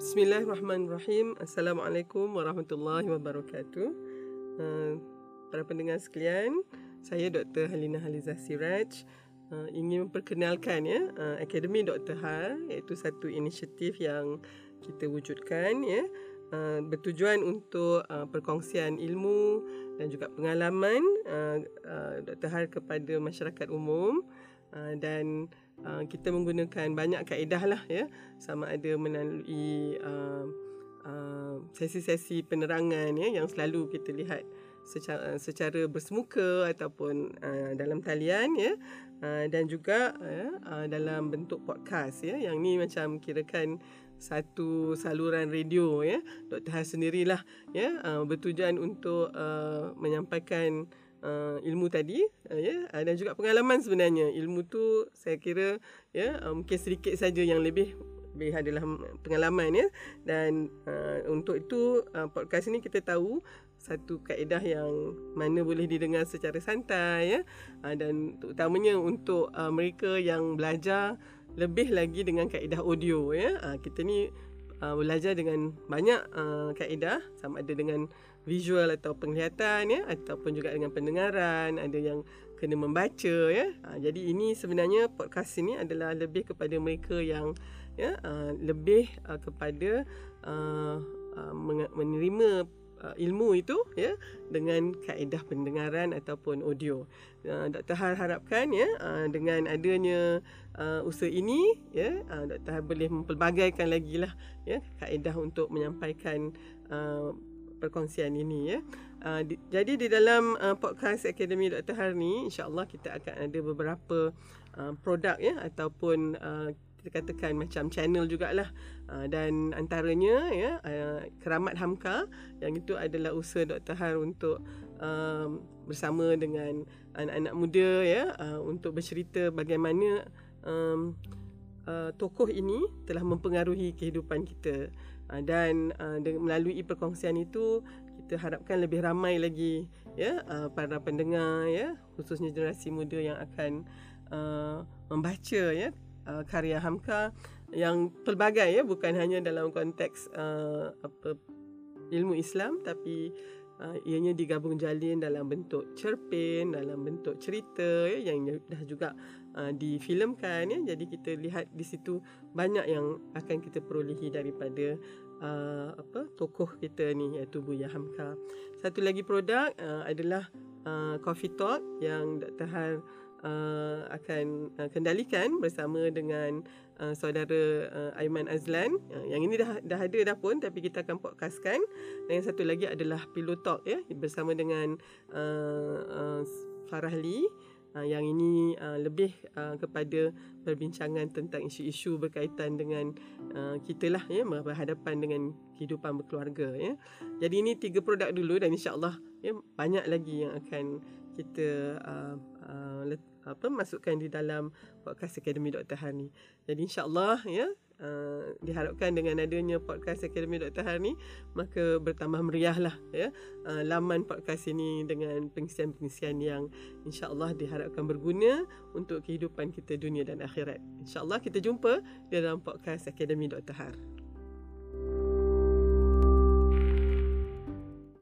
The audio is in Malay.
Bismillahirrahmanirrahim. Assalamualaikum warahmatullahi wabarakatuh. Uh, para pendengar sekalian, saya Dr. Halina Haliza Siraj uh, ingin memperkenalkan ya uh, Akademi Dr. Har iaitu satu inisiatif yang kita wujudkan ya uh, bertujuan untuk uh, perkongsian ilmu dan juga pengalaman uh, uh, Dr. Har kepada masyarakat umum uh, dan uh, kita menggunakan banyak kaedah lah ya. Sama ada melalui uh, uh, sesi-sesi penerangan ya yang selalu kita lihat secara secara bersemuka ataupun uh, dalam talian ya. Uh, dan juga uh, uh, dalam bentuk podcast ya. Yang ni macam kirakan satu saluran radio ya. Dr. Has sendirilah ya. Uh, bertujuan untuk uh, menyampaikan uh, ilmu tadi uh, ya uh, dan juga pengalaman sebenarnya. Ilmu tu saya kira ya uh, mungkin sedikit saja yang lebih lebih adalah pengalaman ya. Dan uh, untuk itu uh, podcast ini kita tahu satu kaedah yang mana boleh didengar secara santai ya. Uh, dan terutamanya untuk uh, mereka yang belajar lebih lagi dengan kaedah audio ya. Uh, kita ni uh, belajar dengan banyak uh, kaedah. Sama ada dengan visual atau penglihatan ya. Ataupun juga dengan pendengaran ada yang kena membaca ya. Ha, jadi ini sebenarnya podcast ini adalah lebih kepada mereka yang ya uh, lebih uh, kepada uh, uh, menerima uh, ilmu itu ya dengan kaedah pendengaran ataupun audio. Uh, Dr. Har harapkan ya uh, dengan adanya uh, usaha ini ya uh, Dr. Har boleh mempelbagaikan lagi lah ya kaedah untuk menyampaikan uh, perkongsian ini ya. Uh, di, jadi di dalam uh, podcast Akademi Dr. Har ni insya-Allah kita akan ada beberapa uh, produk ya ataupun uh, kita katakan macam channel jugalah uh, dan antaranya ya uh, Keramat Hamka yang itu adalah usaha Dr. Har untuk um, bersama dengan anak-anak muda ya uh, untuk bercerita bagaimana um, uh, tokoh ini telah mempengaruhi kehidupan kita uh, dan uh, melalui perkongsian itu kita harapkan lebih ramai lagi ya uh, para pendengar ya khususnya generasi muda yang akan uh, membaca ya uh, karya Hamka yang pelbagai ya bukan hanya dalam konteks uh, apa ilmu Islam tapi uh, ianya digabung jalin dalam bentuk cerpen dalam bentuk cerita ya yang dah juga uh, difilmkan ya jadi kita lihat di situ banyak yang akan kita perolehi daripada uh, apa tokoh kita ni iaitu Buya Hamka satu lagi produk uh, adalah uh, Coffee Talk yang Dr. Har uh, akan uh, kendalikan bersama dengan uh, saudara uh, Aiman Azlan. Uh, yang ini dah dah ada dah pun tapi kita akan podcastkan. Dan yang satu lagi adalah Pillow Talk ya bersama dengan uh, uh, Farah Lee. Uh, yang ini uh, lebih uh, kepada perbincangan tentang isu-isu berkaitan dengan uh, kita lah ya berhadapan dengan kehidupan berkeluarga ya. Jadi ini tiga produk dulu dan insya-Allah ya banyak lagi yang akan kita uh, uh, apa masukkan di dalam podcast Akademi Dr. Har ni. Jadi insya-Allah ya uh, diharapkan dengan adanya podcast Akademi Dr. Har ni maka bertambah meriahlah ya uh, laman podcast ini dengan pengisian-pengisian yang insya-Allah diharapkan berguna untuk kehidupan kita dunia dan akhirat. Insya-Allah kita jumpa di dalam podcast Akademi Dr. Har.